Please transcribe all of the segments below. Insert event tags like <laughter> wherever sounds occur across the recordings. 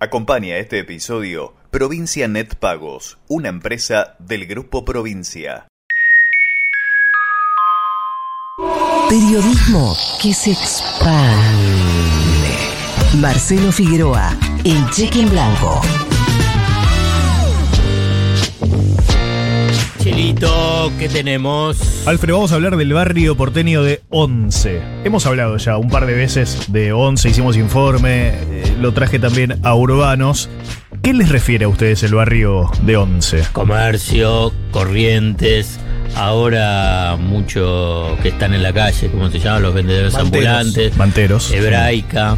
Acompaña este episodio Provincia Net Pagos, una empresa del Grupo Provincia. Periodismo que se expande. Marcelo Figueroa, en Cheque en Blanco. Chelito, ¿qué tenemos? Alfred, vamos a hablar del barrio porteño de Once. Hemos hablado ya un par de veces de Once, hicimos informe, eh, lo traje también a Urbanos. ¿Qué les refiere a ustedes el barrio de Once? Comercio, corrientes, ahora mucho que están en la calle, ¿cómo se llaman? Los vendedores Manteros. ambulantes. Manteros. Hebraica.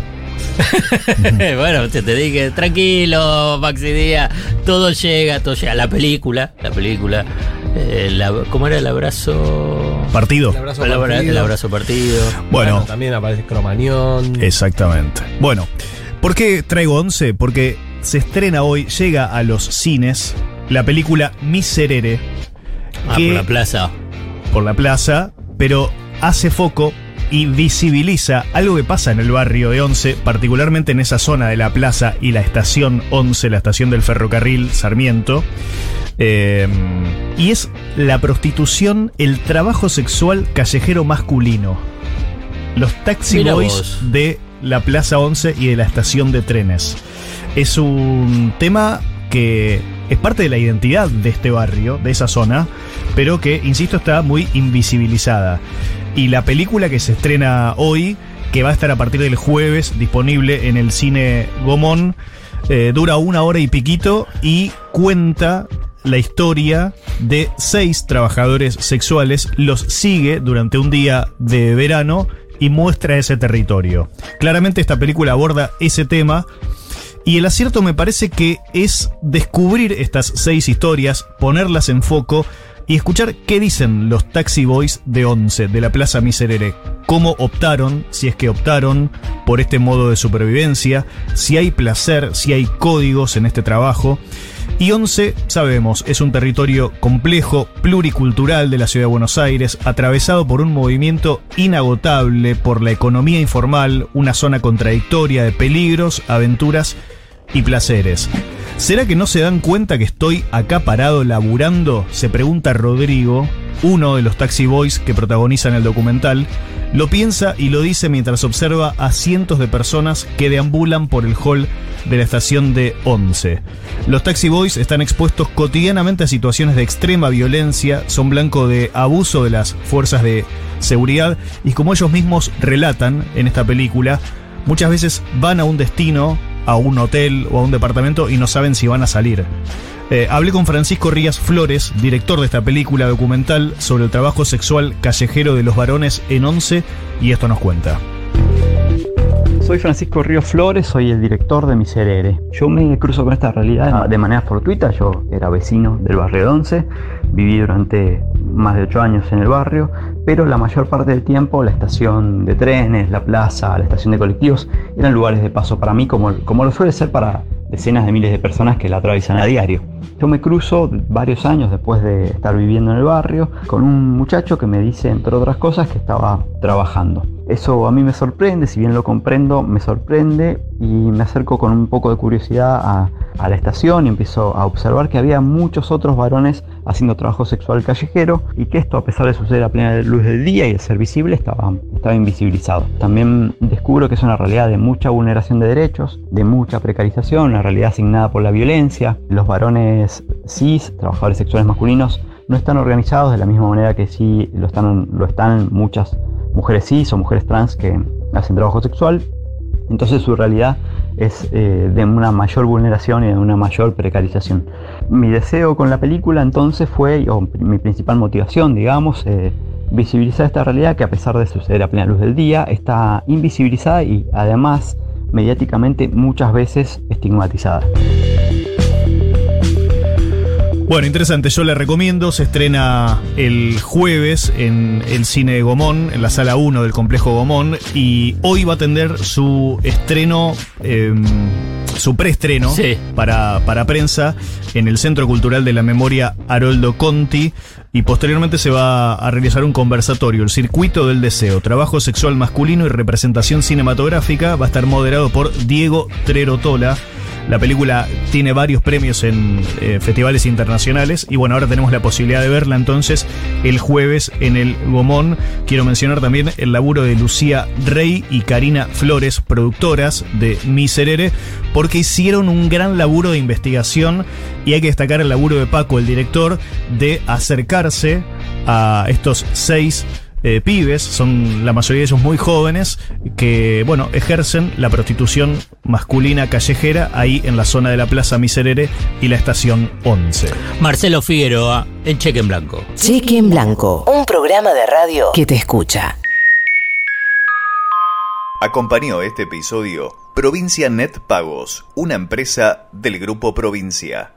<laughs> bueno, te, te dije, tranquilo, Maxi Díaz, todo llega, todo llega. La película, la película, eh, la- ¿cómo era el abrazo? Partido. El abrazo El, partido. el abrazo partido. Bueno, también aparece Cromañón. exactamente. Bueno, ¿por qué traigo Once? Porque se estrena hoy, llega a los cines, la película Miserere. Ah, que- por la plaza. por la plaza, pero hace foco y visibiliza algo que pasa en el barrio de Once, particularmente en esa zona de la plaza y la estación 11, la estación del ferrocarril Sarmiento. Eh, y es la prostitución, el trabajo sexual callejero masculino. Los taxi boys de la Plaza 11 y de la estación de trenes. Es un tema que es parte de la identidad de este barrio, de esa zona, pero que, insisto, está muy invisibilizada. Y la película que se estrena hoy, que va a estar a partir del jueves disponible en el cine Gomón, eh, dura una hora y piquito y cuenta la historia de seis trabajadores sexuales, los sigue durante un día de verano y muestra ese territorio. Claramente esta película aborda ese tema y el acierto me parece que es descubrir estas seis historias, ponerlas en foco y escuchar qué dicen los taxi boys de Once, de la Plaza Miserere. Cómo optaron, si es que optaron, por este modo de supervivencia, si hay placer, si hay códigos en este trabajo. Y Once, sabemos, es un territorio complejo, pluricultural de la ciudad de Buenos Aires, atravesado por un movimiento inagotable por la economía informal, una zona contradictoria de peligros, aventuras y placeres. ¿Será que no se dan cuenta que estoy acá parado laburando? Se pregunta Rodrigo, uno de los taxi boys que protagonizan el documental. Lo piensa y lo dice mientras observa a cientos de personas que deambulan por el hall de la estación de Once. Los taxi boys están expuestos cotidianamente a situaciones de extrema violencia, son blanco de abuso de las fuerzas de seguridad y como ellos mismos relatan en esta película, muchas veces van a un destino, a un hotel o a un departamento y no saben si van a salir. Eh, hablé con Francisco Rías Flores, director de esta película documental sobre el trabajo sexual callejero de los varones en Once, y esto nos cuenta. Soy Francisco Ríos Flores, soy el director de Miserere. Yo me cruzo con esta realidad de manera fortuita. Yo era vecino del barrio de Once, viví durante más de ocho años en el barrio, pero la mayor parte del tiempo la estación de trenes, la plaza, la estación de colectivos eran lugares de paso para mí, como, como lo suele ser para decenas de miles de personas que la atraviesan a diario. Yo me cruzo varios años después de estar viviendo en el barrio con un muchacho que me dice, entre otras cosas, que estaba trabajando. Eso a mí me sorprende, si bien lo comprendo, me sorprende y me acerco con un poco de curiosidad a, la estación y empiezo a observar que había muchos otros varones haciendo trabajo sexual callejero y que esto, a pesar de suceder a plena luz del día y de ser visible, estaba, estaba invisibilizado. También descubro que es una realidad de mucha vulneración de derechos, de mucha precarización, una realidad asignada por la violencia. Los varones cis, trabajadores sexuales masculinos, no están organizados de la misma manera que sí lo están, lo están muchas mujeres cis o mujeres trans que hacen trabajo sexual. Entonces su realidad es eh, de una mayor vulneración y de una mayor precarización. Mi deseo con la película entonces fue, o mi principal motivación, digamos, eh, visibilizar esta realidad que a pesar de suceder a plena luz del día, está invisibilizada y además mediáticamente muchas veces estigmatizada. Bueno, interesante, yo le recomiendo, se estrena el jueves en el cine de Gomón, en la sala 1 del complejo Gomón, y hoy va a tener su estreno, eh, su preestreno Sí. para, para prensa en el Centro Cultural de la Memoria Haroldo Conti, y posteriormente se va a realizar un conversatorio, el Circuito del Deseo, Trabajo Sexual Masculino y Representación Cinematográfica, va a estar moderado por Diego Trerotola, La película tiene varios premios en eh, festivales internacionales y bueno, ahora tenemos la posibilidad de verla entonces el jueves en el Gomón. Quiero mencionar también el laburo de Lucía Rey y Karina Flores, productoras de Miserere, porque hicieron un gran laburo de investigación y hay que destacar el laburo de Paco, el director, de acercarse a estos seis eh, pibes, son la mayoría de ellos muy jóvenes, que, bueno, ejercen la prostitución masculina callejera ahí en la zona de la Plaza Miserere y la estación 11. Marcelo Figueroa en Cheque en Blanco. Cheque en Blanco, un programa de radio que te escucha. Acompañó este episodio Provincia Net Pagos, una empresa del Grupo Provincia.